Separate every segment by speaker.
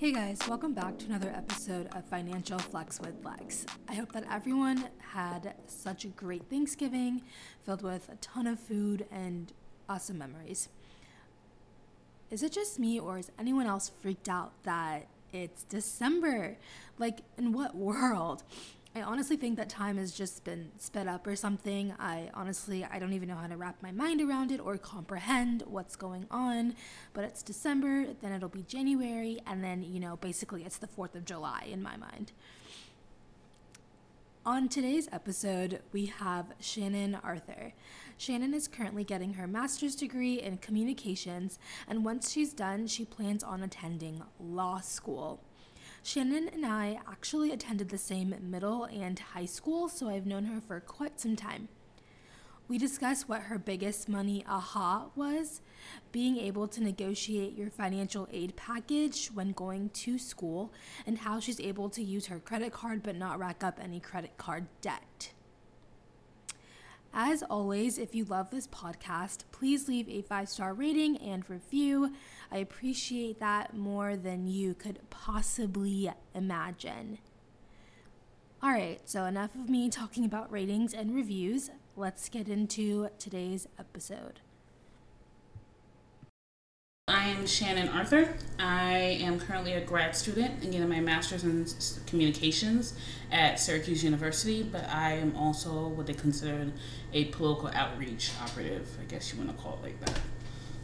Speaker 1: Hey guys, welcome back to another episode of Financial Flex with Lex. I hope that everyone had such a great Thanksgiving filled with a ton of food and awesome memories. Is it just me or is anyone else freaked out that it's December? Like, in what world? I honestly think that time has just been sped up or something. I honestly, I don't even know how to wrap my mind around it or comprehend what's going on. But it's December, then it'll be January, and then, you know, basically it's the 4th of July in my mind. On today's episode, we have Shannon Arthur. Shannon is currently getting her master's degree in communications, and once she's done, she plans on attending law school. Shannon and I actually attended the same middle and high school, so I've known her for quite some time. We discuss what her biggest money aha was being able to negotiate your financial aid package when going to school, and how she's able to use her credit card but not rack up any credit card debt. As always, if you love this podcast, please leave a five star rating and review. I appreciate that more than you could possibly imagine. All right, so enough of me talking about ratings and reviews. Let's get into today's episode.
Speaker 2: I am Shannon Arthur. I am currently a grad student and getting my master's in communications at Syracuse University, but I am also what they consider a political outreach operative. I guess you want to call it like that.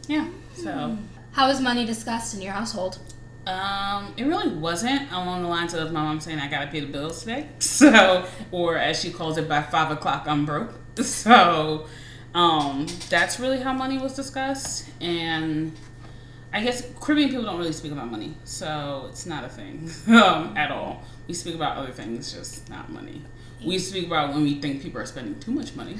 Speaker 2: Yeah. So. Hmm.
Speaker 1: How was money discussed in your household?
Speaker 2: Um, it really wasn't along the lines of my mom saying I gotta pay the bills today. So, or as she calls it, by five o'clock I'm broke. So, um, that's really how money was discussed, and I guess Caribbean people don't really speak about money, so it's not a thing um, at all. We speak about other things, just not money. We speak about when we think people are spending too much money,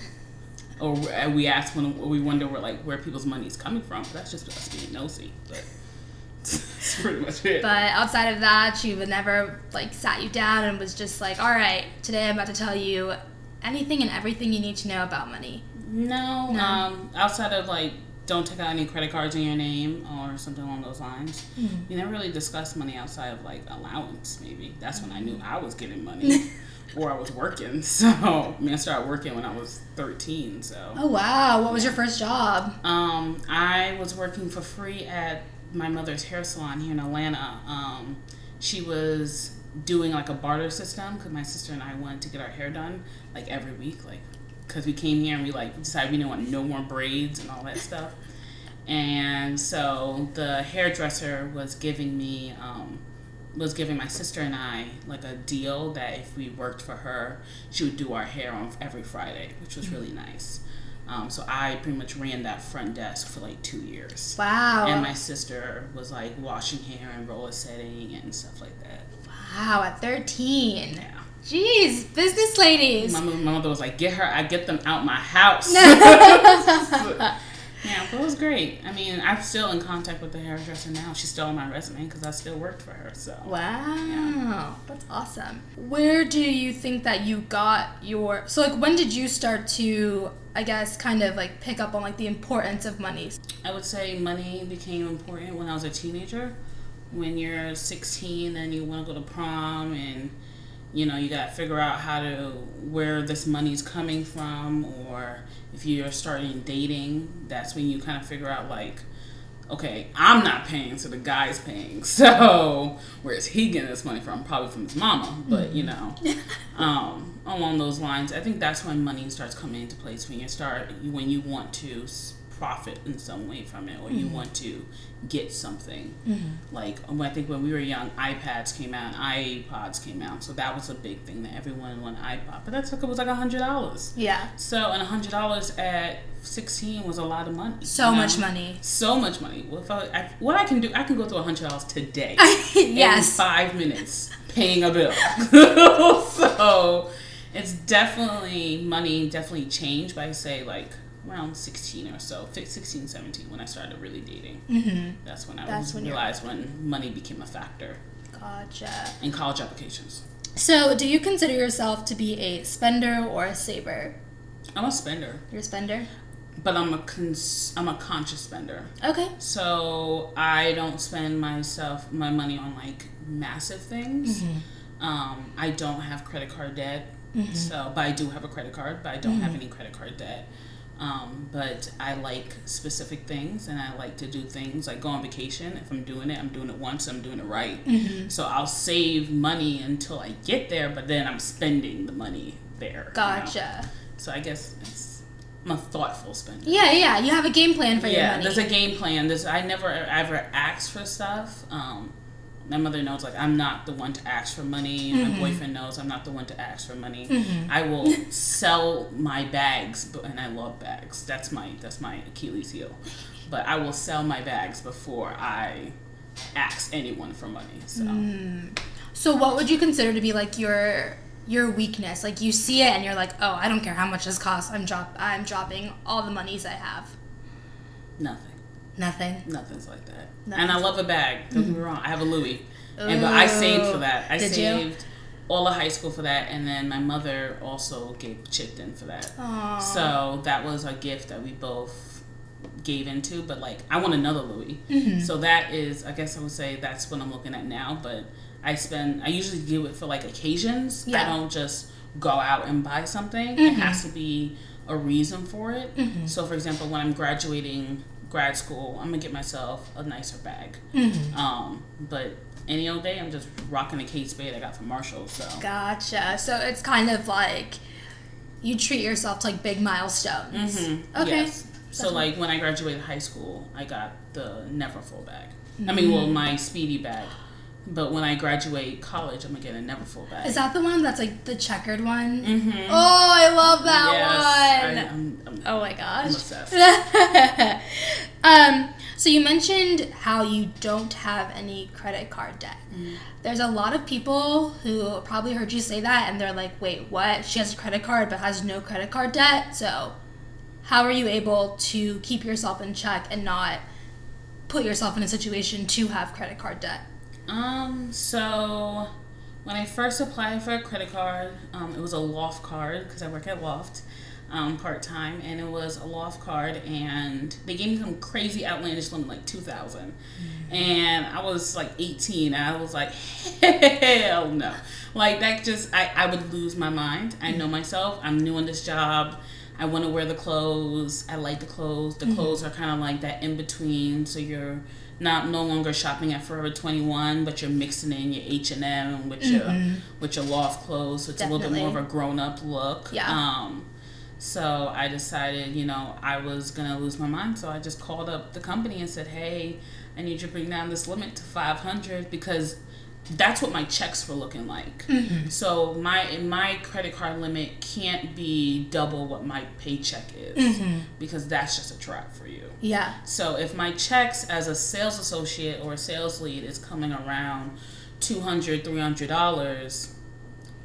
Speaker 2: or we ask when we wonder where like where people's money is coming from. That's just us being nosy, but that's
Speaker 1: pretty much it. But outside of that, she would never like sat you down and was just like, "All right, today I'm about to tell you anything and everything you need to know about money."
Speaker 2: No, no. Um, outside of like don't take out any credit cards in your name or something along those lines. Mm-hmm. You never really discussed money outside of like allowance. Maybe that's when I knew I was getting money. or I was working. So I mean, I started working when I was 13. So.
Speaker 1: Oh wow! What was your first job?
Speaker 2: Um, I was working for free at my mother's hair salon here in Atlanta. Um, she was doing like a barter system because my sister and I wanted to get our hair done like every week, like because we came here and we like decided we didn't want no more braids and all that stuff. And so the hairdresser was giving me um, was giving my sister and I like a deal that if we worked for her, she would do our hair on every Friday, which was really nice. Um, so I pretty much ran that front desk for like two years.
Speaker 1: Wow.
Speaker 2: And my sister was like washing hair and roller setting and stuff like that.
Speaker 1: Wow, at 13. Yeah. Jeez, business ladies.
Speaker 2: My, my mother was like, "Get her! I get them out my house." Yeah, but it was great. I mean, I'm still in contact with the hairdresser now. She's still on my resume because I still worked for her. So
Speaker 1: wow, yeah. that's awesome. Where do you think that you got your? So like, when did you start to, I guess, kind of like pick up on like the importance of money?
Speaker 2: I would say money became important when I was a teenager. When you're 16 and you want to go to prom and you know you got to figure out how to where this money's coming from or if you're starting dating that's when you kind of figure out like okay i'm not paying so the guy's paying. So where's he getting this money from? Probably from his mama but you know um, along those lines. I think that's when money starts coming into place when you start when you want to profit in some way from it or mm-hmm. you want to get something. Mm-hmm. like i think when we were young ipads came out and ipods came out so that was a big thing that everyone wanted ipod but that took it was like a hundred dollars.
Speaker 1: Yeah.
Speaker 2: So and a hundred dollars at 16 was a lot of money
Speaker 1: so much money.
Speaker 2: So much money. Well, I, I, what i can do i can go through a hundred dollars today
Speaker 1: yes.
Speaker 2: in five minutes paying a bill. So it's definitely money definitely changed I say like around 16 or so 16 17 when i started really dating mm-hmm. that's when i that's when realized when money became a factor
Speaker 1: gotcha
Speaker 2: in college applications
Speaker 1: so do you consider yourself to be a spender or a saver
Speaker 2: i'm a spender
Speaker 1: you're a spender
Speaker 2: but I'm a cons- I'm a conscious spender.
Speaker 1: Okay.
Speaker 2: So I don't spend myself my money on like massive things.
Speaker 1: Mm-hmm.
Speaker 2: Um, I don't have credit card debt. So, but I do have a credit card, but I don't
Speaker 1: Mm-hmm.
Speaker 2: have any credit card debt. Um, but I like specific things, and I like to do things like go on vacation. If I'm doing it, I'm doing it once. I'm doing it right.
Speaker 1: Mm-hmm.
Speaker 2: So I'll save money until I get there, but then I'm spending the money there. you know?
Speaker 1: Gotcha.
Speaker 2: So I guess it's, I'm a thoughtful spender.
Speaker 1: Yeah, yeah. You have a game plan for your
Speaker 2: Yeah, there's a game plan. There's I never ever ask for stuff. Um, my mother knows like I'm not the one to ask for money.
Speaker 1: Mm-hmm.
Speaker 2: My boyfriend knows I'm not the one to ask for money. I will sell my bags, but and I love bags. That's my that's my Achilles heel. But I will sell my bags before I ask anyone for money. So
Speaker 1: Mm. so, what would you consider to be like your your weakness? Like you see it and you're like, oh, I don't care how much this costs. I'm drop I'm dropping all the monies I have.
Speaker 2: nothing.
Speaker 1: Nothing.
Speaker 2: Nothing's like that. And I love a bag. Don't get me wrong. I have a Louis, and but I saved for that. I
Speaker 1: Did you?
Speaker 2: saved all of high school for that, and then my mother also gave chipped in for that.
Speaker 1: Aw.
Speaker 2: So that was a gift that we both gave into. But like, I want another Louis.
Speaker 1: Mm-hmm.
Speaker 2: So that is, I guess I would say that's what I'm looking at now. But I spend. I usually do it for like occasions.
Speaker 1: Yeah.
Speaker 2: I don't just go out and buy something. It has to be a reason for it. So, for example, when I'm graduating grad school, I'm gonna get myself a nicer bag. Um, but any old day, I'm just rocking a Kate Spade I got from Marshall. So
Speaker 1: Gotcha. So it's kind of like you treat yourself to like big milestones. Okay.
Speaker 2: Mm-hmm. Yes. So like when I graduated high school, I got the Neverfull bag. I mean, well, my Speedy bag. But when I graduate college, I'm gonna get a Neverfull bag.
Speaker 1: Is that the one that's like the checkered one?
Speaker 2: mm-hmm.
Speaker 1: Oh, I love that
Speaker 2: yes.
Speaker 1: one.
Speaker 2: I, I'm, I'm,
Speaker 1: oh my
Speaker 2: I'm
Speaker 1: gosh.
Speaker 2: obsessed.
Speaker 1: um, so you mentioned how you don't have any credit card debt. There's a lot of people who probably heard you say that and they're like, "Wait, what? She has a credit card but has no credit card debt." So, how are you able to keep yourself in check and not put yourself in a situation to have credit card debt?
Speaker 2: Um, so when I first applied for a credit card, um, it was a Loft card because I work at Loft um, part time, and it was a Loft card, and they gave me some crazy outlandish limit, like two thousand, and I was like eighteen, and I was like, hell no, like that just I I would lose my mind. I know myself. I'm new in this job. I want to wear the clothes. I like the clothes. The clothes are kind of like that in between, so you're not no longer shopping at Forever 21, but you're mixing in your H and M with your with your loft clothes. So it's a little bit more of a grown up look.
Speaker 1: Yeah.
Speaker 2: Um, so I decided, you know, I was gonna lose my mind. So I just called up the company and said, "Hey, I need you to bring down this limit to 500 because that's what my checks were looking like. Mm-hmm. So my my credit card limit can't be double what my paycheck is mm-hmm. because that's just a trap for you.
Speaker 1: Yeah.
Speaker 2: So if my checks as a sales associate or a sales lead is coming around 200 $300,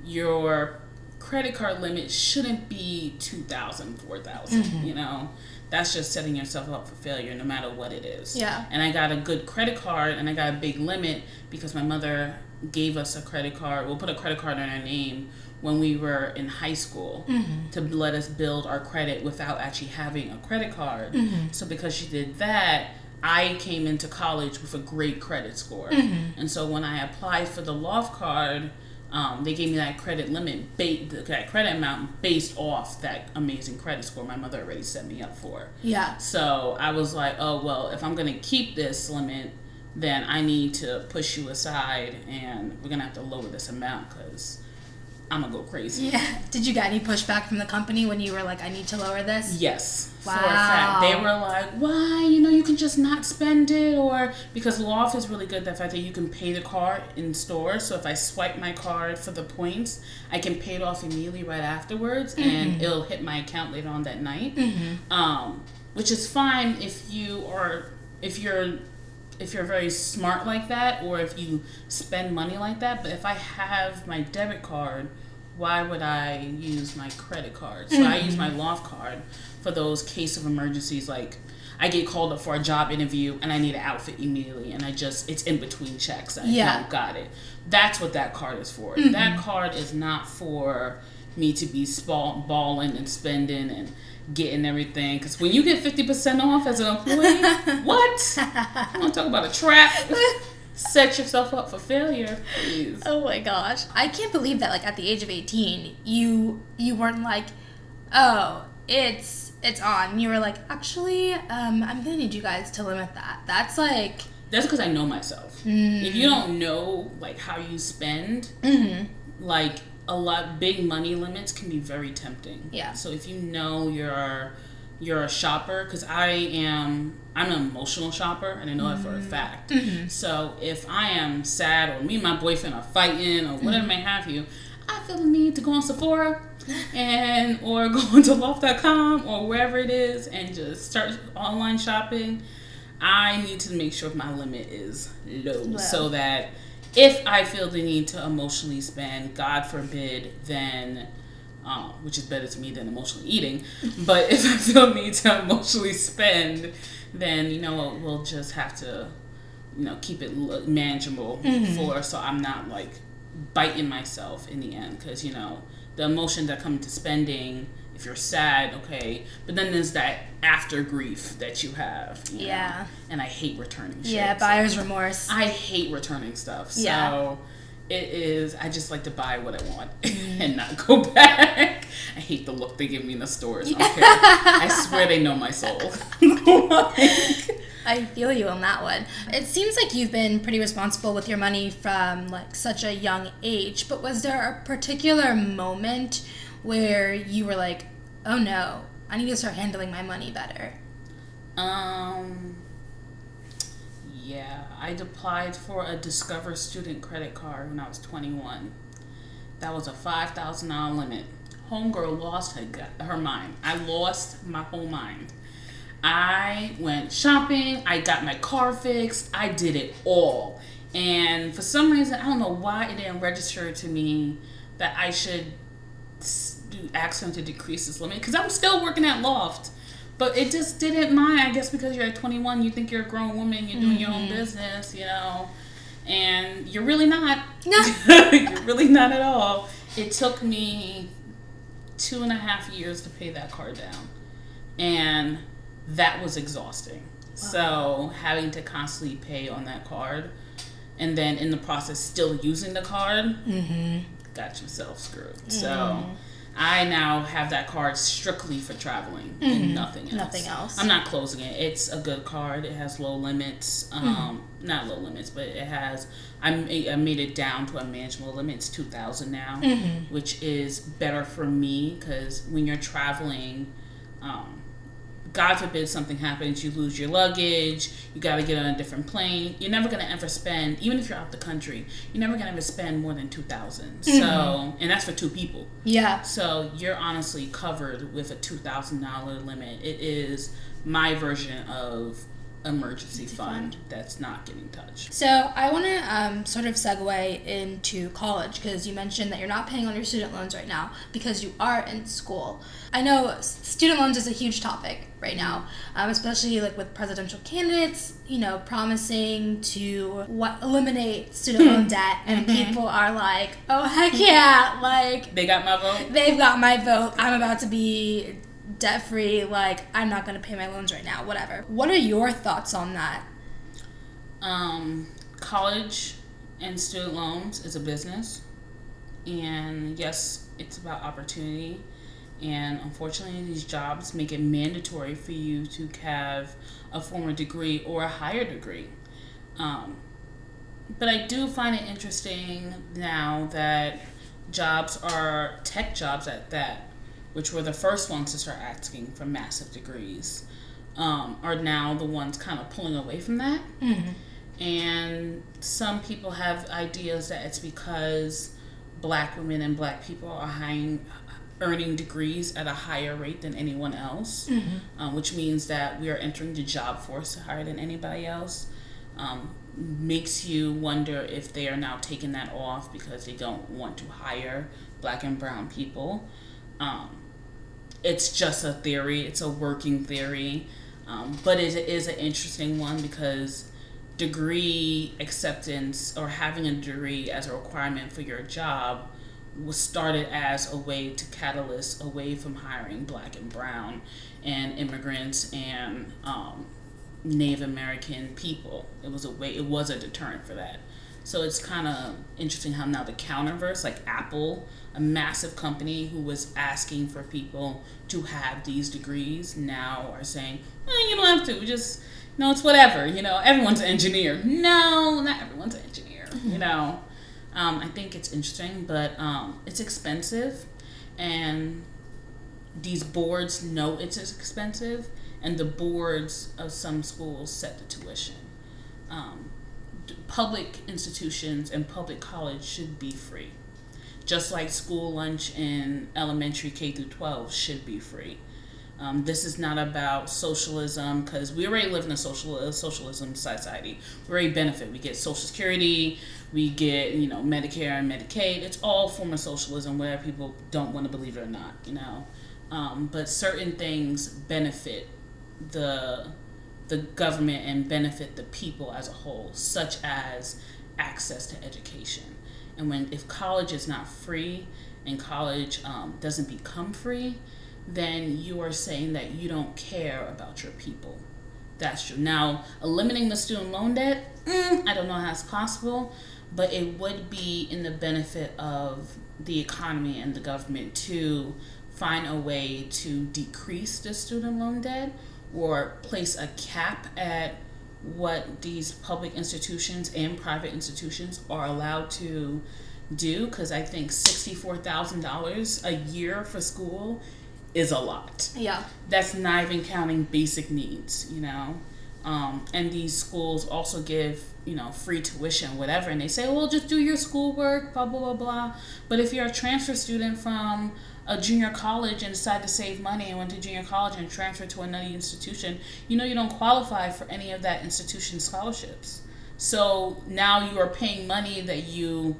Speaker 2: your credit card limit shouldn't be 2000 4000 mm-hmm. you know that's just setting yourself up for failure no matter what it is.
Speaker 1: Yeah.
Speaker 2: and i got a good credit card and i got a big limit because my mother gave us a credit card we'll put a credit card in our name when we were in high school mm-hmm. to let us build our credit without actually having a credit card. Mm-hmm. So because she did that I came into college with a great credit score. Mm-hmm. And so when I applied for the loft card, um, they gave me that credit limit, ba- that credit amount based off that amazing credit score my mother already set me up for.
Speaker 1: Yeah.
Speaker 2: So I was like, oh, well, if I'm going to keep this limit, then I need to push you aside and we're going to have to lower this amount because I'm to go crazy.
Speaker 1: Yeah. Did you get any pushback from the company when you were like, I need to lower this?
Speaker 2: Yes. For a
Speaker 1: Wow.
Speaker 2: fact. They were like, why? You know, you can just not spend it. Or because Loft is really good, the fact that you can pay the card in store. So if I swipe my card for the points, I can pay it off immediately right afterwards and it'll hit my account later on that night. Um, which is fine if you are, if you're if you're very smart like that or if you spend money like that but if i have my debit card why would i use my credit card? So i use my mm-hmm. loft card for those case of emergencies like i get called up for a job interview and i need an outfit immediately and i just it's in between checks. I
Speaker 1: Yeah.
Speaker 2: got it. That's what that card is for. Mm-hmm. That card is not for me to be spall- balling and spending and getting everything. Because when you get 50% off as an employee, what? I want to talk about a trap. Set yourself up for failure, please.
Speaker 1: Oh my gosh. I can't believe that like at the age of 18, you you weren't like, "Oh, it's it's on." You were like, "Actually, um I'm going to need you guys to limit that." That's like
Speaker 2: That's because I know myself. If you don't know like how you spend, like a lot big money limits can be very tempting.
Speaker 1: Yeah.
Speaker 2: So if you know you're you're a shopper, because I am I'm an emotional shopper and I know that for a mm-hmm. fact. Mm-hmm. So if I am sad or me and my boyfriend are fighting or whatever may have you, I feel the need to go on Sephora and or go into loft.com or wherever it is and just start online shopping. I need to make sure my limit is low
Speaker 1: Low.
Speaker 2: so that if I feel the need to emotionally spend, God forbid, then um, which is better to me than emotionally eating. But if I feel the need to emotionally spend, then you know we'll just have to, you know, keep it manageable for so I'm not like biting myself in the end because you know the emotions that come to spending. If you're sad, okay, but then there's that after grief that you have. you know,
Speaker 1: Yeah.
Speaker 2: and I hate returning shit.
Speaker 1: yeah,
Speaker 2: so-
Speaker 1: buyer's remorse.
Speaker 2: I hate returning stuff. So
Speaker 1: Yeah.
Speaker 2: it is I just like to buy what I want mm-hmm. and not go back. I hate the look they give me in the stores. Don't. I swear they know my soul.
Speaker 1: I feel you on that one. It seems like you've been pretty responsible with your money from like such a young age, but was there a particular moment where you were like, "Oh no, I need to start handling my money better"?
Speaker 2: um yeah, I applied for a Discover student credit card when I was 21. That was a $5,000 limit. Homegirl lost her, gu- her mind. I lost my whole mind. I went shopping. I got my car fixed. I did it all. And for some reason, I don't know why it didn't register to me that I should ask them to decrease this limit because I'm still working at Loft. But it just didn't mind. I guess because you're at 21, you think you're a grown woman, you're doing your own mm-hmm. business, you know, and you're really not. No. you're really not at all. It took me two and a half years to pay that card down, and that was exhausting. So having to constantly pay on that card, and then in the process still using the card, mm-hmm. got yourself screwed. So mm-hmm. I now have that card strictly for traveling and nothing else.
Speaker 1: Nothing else.
Speaker 2: I'm not closing it. It's a good card. It has low limits. Um, not low limits, but it has. I made, I made it down to a manageable limit. It's two thousand now, which is better for me because when you're traveling, um, God forbid something happens, you lose your luggage, you got to get on a different plane. You're never gonna ever spend, even if you're out the country, you're never gonna ever spend more than two So, mm-hmm. and that's for two people.
Speaker 1: Yeah.
Speaker 2: So you're honestly covered with a two thousand dollar limit. It is my version of emergency fund that's not getting touched.
Speaker 1: So I want to um, sort of segue into college because you mentioned that you're not paying on your student loans right now because you are in school. I know student loans is a huge topic right now, um, especially like with presidential candidates, you know, promising to what eliminate student loan debt, and people are like, "Oh heck yeah!" Like
Speaker 2: They got my vote.
Speaker 1: they've got my vote. I'm about to be debt free. Like I'm not to pay my loans right now. Whatever. What are your thoughts on that?
Speaker 2: Um, college and student loans is a business, and yes, it's about opportunity. And unfortunately, these jobs make it mandatory for you to have a formal degree or a higher degree. Um, but I do find it interesting now that jobs are tech jobs at that, which were the first ones to start asking for massive degrees, um, are now the ones kind of pulling away from that. And some people have ideas that it's because black women and black people are high, earning degrees at a higher rate than anyone else, um, which means that we are entering the job force higher than anybody else. Um, makes you wonder if they are now taking that off because they don't want to hire black and brown people. Um, it's just a theory, it's a working theory, um, but it is an interesting one because degree acceptance or having a degree as a requirement for your job was started as a way to catalyst away from hiring black and brown and immigrants and um, Native American people. It was a way. It was a deterrent for that. So it's kind of interesting how now the counterverse, like Apple, a massive company who was asking for people to have these degrees, now are saying, eh, you don't have to. Just no, it's whatever. You know, everyone's an engineer. No, not everyone's an engineer. You know, um, I think it's interesting, but um, it's expensive, and these boards know it's expensive, and the boards of some schools set the tuition. Um, public institutions and public college should be free, just like school lunch in elementary K through 12 should be free. Um, this is not about socialism because we already live in a social a socialism society. We already benefit. We get Social Security, we get you know Medicare and Medicaid. It's all form of socialism, whether people don't want to believe it or not. You know, um, but certain things benefit the the government and benefit the people as a whole, such as access to education. And when if college is not free and college um, doesn't become free, then you are saying that you don't care about your people. That's true. Now, eliminating the student loan debt, mm, I don't know how it's possible, but it would be in the benefit of the economy and the government to find a way to decrease the student loan debt or place a cap at what these public institutions and private institutions are allowed to do because I think $64,000 a year for school is a lot.
Speaker 1: Yeah.
Speaker 2: That's not even counting basic needs, you know. Um, and these schools also give, you know, free tuition, whatever. And they say, well, just do your schoolwork, blah, blah, blah, blah. But if you're a transfer student from a junior college and decide to save money and went to junior college and transferred to another institution, you know you don't qualify for any of that institution's scholarships. So now you are paying money that you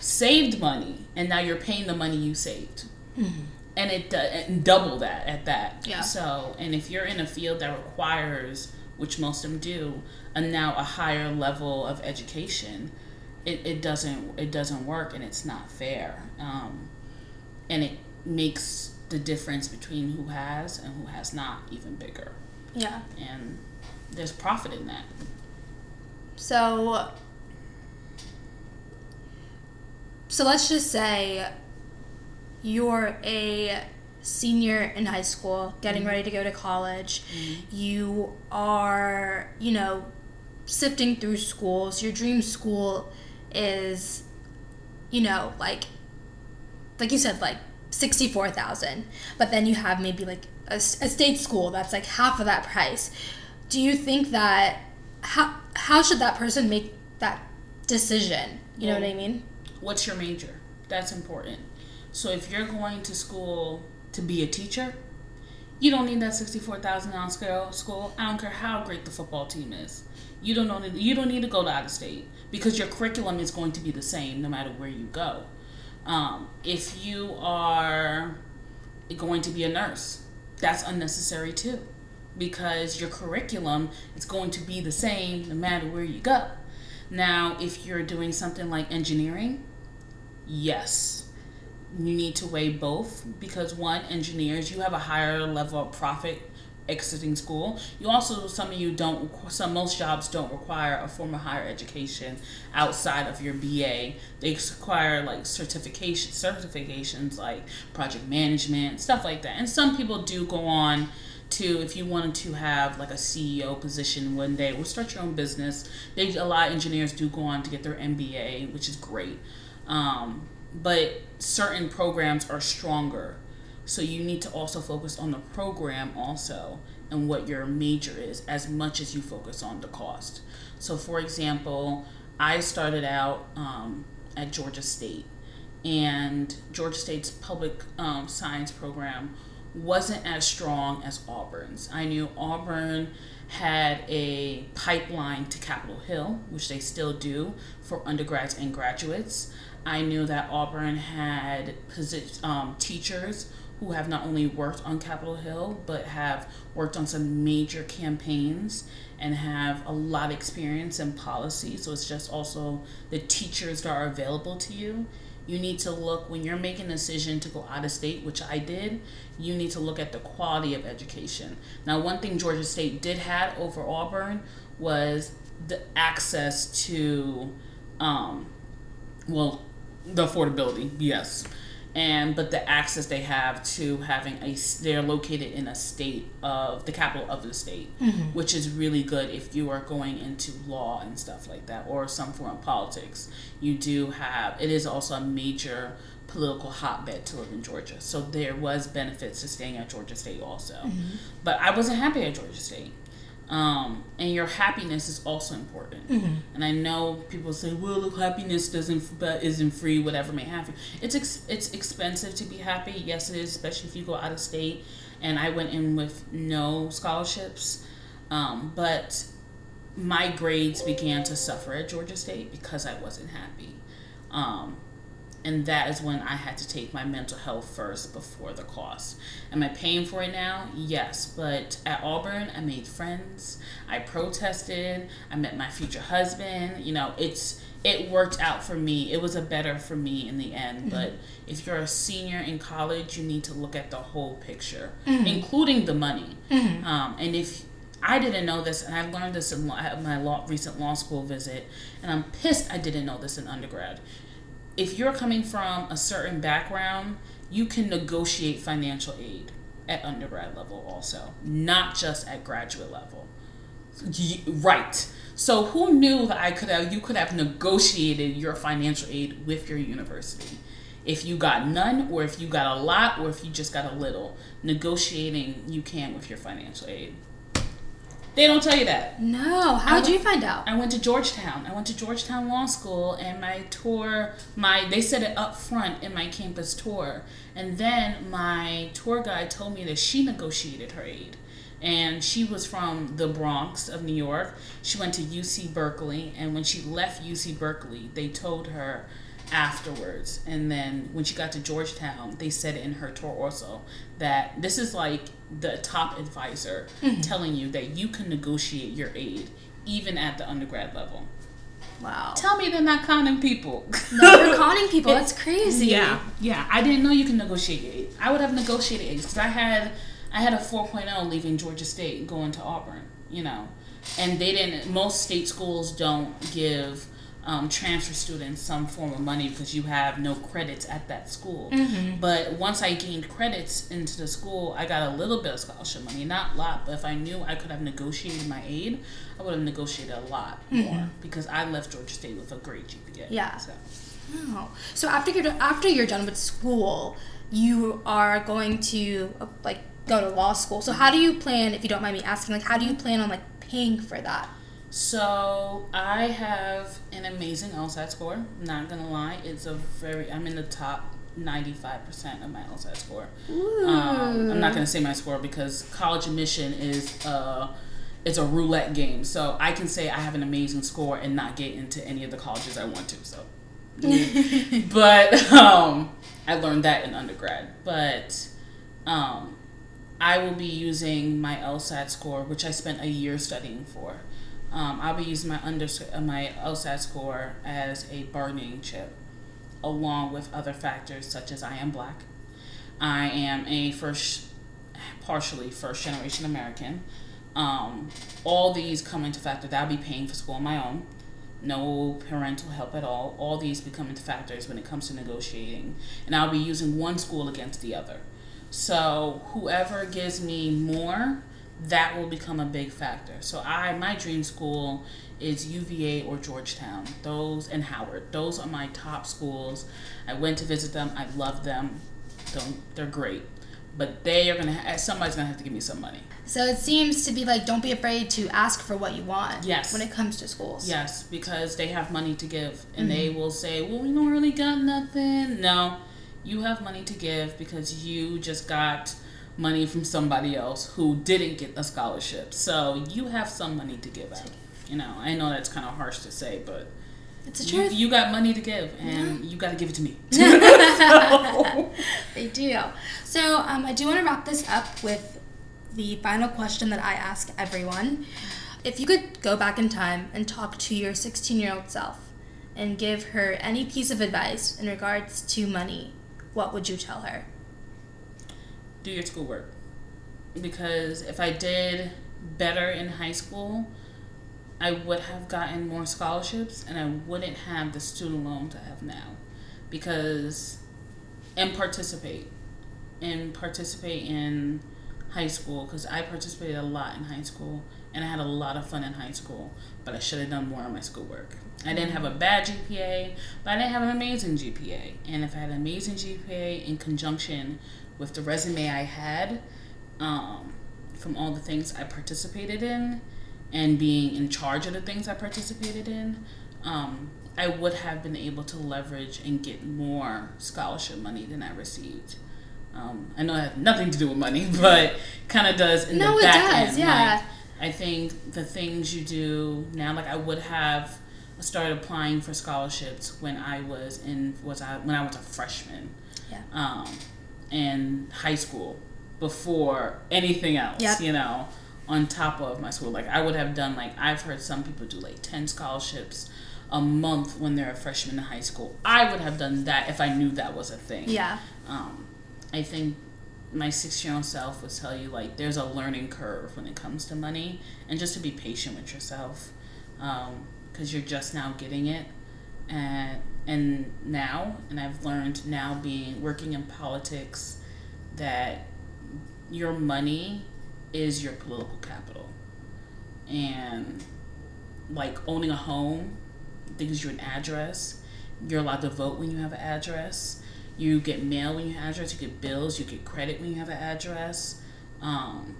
Speaker 2: saved money, and now you're paying the money you saved. Mm-hmm and it uh, double that at that.
Speaker 1: Yeah.
Speaker 2: So, and if you're in a field that requires, which most of them do, and now a higher level of education, it, it doesn't it doesn't work and it's not fair. Um, and it makes the difference between who has and who has not even bigger.
Speaker 1: Yeah.
Speaker 2: And there's profit in that.
Speaker 1: So so let's just say you're a senior in high school, getting mm-hmm. ready to go to college. Mm-hmm. You are, you know, sifting through schools. Your dream school is, you know, like, like you said, like sixty-four thousand. But then you have maybe like a, a state school that's like half of that price. Do you think that how how should that person make that decision? You well, know what I mean?
Speaker 2: What's your major? That's important so if you're going to school to be a teacher, you don't need that sixty-four thousand dollars school. I don't care how great the football team is. You don't know. You don't need to go to out of state because your curriculum is going to be the same no matter where you go. Um, if you are going to be a nurse, that's unnecessary too, because your curriculum is going to be the same no matter where you go. Now, if you're doing something like engineering, yes, you need to weigh both because one engineers you have a higher level of profit exiting school. You also some of you don't some most jobs don't require a form of higher education outside of your ba they require like certification certifications like project management stuff like that. And some people do go on to if you wanted to have like a ceo position one day or start your own business they a lot of engineers do go on to get their mba which is great. Um, but certain programs are stronger. So you need to also focus on the program also and what your major is as much as you focus on the cost. So, for example, I started out um, at Georgia State, and Georgia State's public um, science program wasn't as strong as Auburn's. I knew Auburn had a pipeline to Capitol Hill, which they still do for undergrads and graduates. I knew that Auburn had um, teachers who have not only worked on Capitol Hill, but have worked on some major campaigns and have a lot of experience in policy. So it's just also the teachers that are available to you you need to look when you're making a decision to go out of state, which I did, you need to look at the quality of education. Now, one thing Georgia State did have over Auburn was the access to, um, well, the affordability, yes. And but the access they have to having a they're located in a state of the capital of the state mm-hmm. which is really good if you are going into law and stuff like that or some form of politics. You do have it is also a major political hotbed to live in georgia. So there was benefits to staying at georgia state also. Mm-hmm. but i wasn't happy at georgia state um, and your happiness is also important. Mm-hmm. And I know people say, "Well, happiness doesn't, but isn't free. Whatever may happen, it's ex- it's expensive to be happy. Yes, it is, especially if you go out of state." And I went in with no scholarships, um, but my grades began to suffer at Georgia State because I wasn't happy. Um, and that is when I had to take my mental health first before the cost. Am I paying for it now? Yes, but at Auburn, I made friends. I protested. I met my future husband. You know, it's it worked out for me. It was a better for me in the end. Mm-hmm. But if you're a senior in college, you need to look at the whole picture, mm-hmm. including the money. Mm-hmm. Um, and if I didn't know this, and I learned this in my law, recent law school visit, and I'm pissed I didn't know this in undergrad if you're coming from a certain background, you can negotiate financial aid at undergrad level also, not just at graduate level. Right. So who knew that I could have you could have negotiated your financial aid with your university? If you got none or if you got a lot or if you just got a little, negotiating you can with your financial aid. They don't tell you that.
Speaker 1: No. How did you find out?
Speaker 2: I went to Georgetown. I went to Georgetown Law School, and my tour, my they said it up front in my campus tour, and then my tour guide told me that she negotiated her aid, and she was from the Bronx of New York. She went to UC Berkeley, and when she left UC Berkeley, they told her afterwards. And then when she got to Georgetown, they said in her tour also that this is like the top advisor mm-hmm. telling you that you can negotiate your aid even at the undergrad level.
Speaker 1: Wow.
Speaker 2: Tell me they're not conning people.
Speaker 1: No, they're conning people. That's crazy.
Speaker 2: Yeah, yeah. I didn't know you can negotiate aid. I would have negotiated aid because I had I had a 4.0 leaving Georgia State going to Auburn. You know, and they didn't. Most state schools don't give um, transfer students some form of money because you have no credits at that school. Mm-hmm. But once I gained credits into the school, I got a little bit of scholarship money, not a lot. But if I knew I could have negotiated my aid, I would have negotiated a lot mm-hmm. more because I left Georgia State with a great GPA.
Speaker 1: Yeah. So. Oh. So after you're after you're done with school, you are going to uh, like go to law school. So how do you plan, if you don't mind me asking, like how do you plan on like paying for that?
Speaker 2: So I have an amazing LSAT score. Not gonna lie, it's a very. I'm in the top 95% of my LSAT score. Um, I'm not gonna say my score because college admission is uh, it's a roulette game. So I can say I have an amazing score and not get into any of the colleges I want to. So, but um, I learned that in undergrad. But um, I will be using my LSAT score, which I spent a year studying for um, I'll be using my under my LSAT score as a bargaining chip, along with other factors such as I am black, I am a first, partially first generation American. Um, all these come into factor that I'll be paying for school on my own, no parental help at all. All these become into factors when it comes to negotiating, and I'll be using one school against the other. So whoever gives me more that will become a big factor. So I my dream school is UVA or Georgetown. Those and Howard. Those are my top schools. I went to visit them. I love them. Don't, they're great. But they are gonna. Ha- somebody's gonna have to give me some money.
Speaker 1: So it seems to be like don't be afraid to ask for what you want.
Speaker 2: Yes.
Speaker 1: When it comes to schools.
Speaker 2: Yes, because they have money to give, and mm-hmm. they will say, "Well, we don't really got nothing." No, you have money to give because you just got money from somebody else who didn't get a scholarship. So you have some money to give out. You know, I know that's kind of harsh to say, but
Speaker 1: it's the truth.
Speaker 2: You, got money to give, and yeah. you got to give it to me.
Speaker 1: they do. So um, I do want to wrap this up with the final question that I ask everyone. If you could go back in time and talk to your 16 year old self and give her any piece of advice in regards to money, what would you tell her?
Speaker 2: Do your schoolwork. Because if I did better in high school, I would have gotten more scholarships and I wouldn't have the student loans I have now. Because, and participate. And participate in high school because I participated a lot in high school and I had a lot of fun in high school, but I should have done more on my schoolwork. I didn't have a bad GPA, but I didn't have an amazing GPA. And if I had an amazing GPA in conjunction with the resume I had, um, from all the things I participated in, and being in charge of the things I participated in, um, I would have been able to leverage and get more scholarship money than I received. Um, I know it has nothing to do with money, but kind of does in
Speaker 1: no,
Speaker 2: the back
Speaker 1: it does,
Speaker 2: end.
Speaker 1: Yeah.
Speaker 2: Like, I think the things you do now, like I would have started applying for scholarships when I was in was I when I was a freshman,
Speaker 1: yeah,
Speaker 2: um, in high school before anything else.
Speaker 1: Yep.
Speaker 2: You know, on top of my school, like I would have done like I've heard some people do like ten scholarships a month when they're a freshman in high school. I would have done that if I knew that was a thing.
Speaker 1: Yeah.
Speaker 2: Um, I think my six year old self would tell you like there's a learning curve when it comes to money and just to be patient with yourself because um, you're just now getting it and and now and I've learned now being working in politics that your money is your political capital and like owning a home gives you an address you're allowed to vote when you have an address you get mail when you have an address. You get bills. You get credit when you have an address. Um,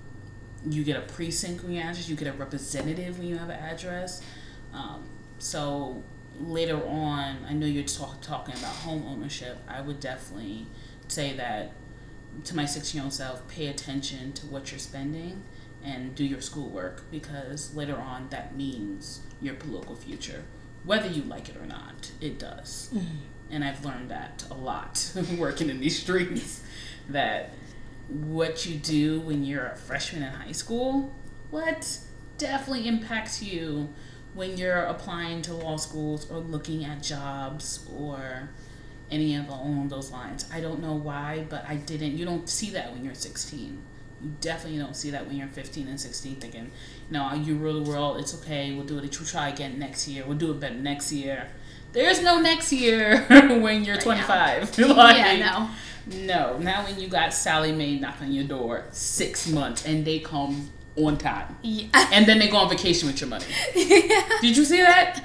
Speaker 2: you get a precinct when you have an address. You get a representative when you have an address. Um, so later on, I know you're talk, talking about home ownership. I would definitely say that to my six year old self, pay attention to what you're spending and do your schoolwork because later on that means your political future. Whether you like it or not, it does. Mm-hmm and I've learned that a lot working in these streets that what you do when you're a freshman in high school, what definitely impacts you when you're applying to law schools or looking at jobs or any of along those lines. I don't know why, but I didn't. You don't see that when you're 16. You definitely don't see that when you're 15 and 16, thinking, no, you rule the world. It's okay. We'll do it. We'll try again next year. We'll do it better next year there's no next year when you're 25. like,
Speaker 1: yeah, no.
Speaker 2: No, now when you got Sallie Mae knocking on your door six months and they come on time.
Speaker 1: Yeah.
Speaker 2: And then they go on vacation with your money. yeah. Did you see that?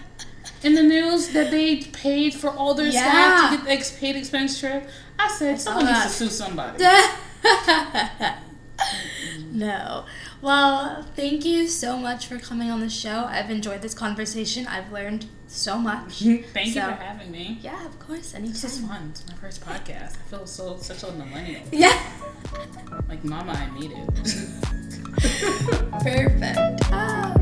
Speaker 2: In the news that they paid for all their yeah. staff to get the ex- paid expense trip? I said, someone oh, needs to sue somebody.
Speaker 1: no. Well, thank you so much for coming on the show. I've enjoyed this conversation. I've learned so much.
Speaker 2: Thank so, you for having me.
Speaker 1: Yeah, of course. Anytime.
Speaker 2: This is fun. It's my first podcast. I feel so such a millennial.
Speaker 1: Yeah.
Speaker 2: Like, mama, I made it.
Speaker 1: Perfect. Ah.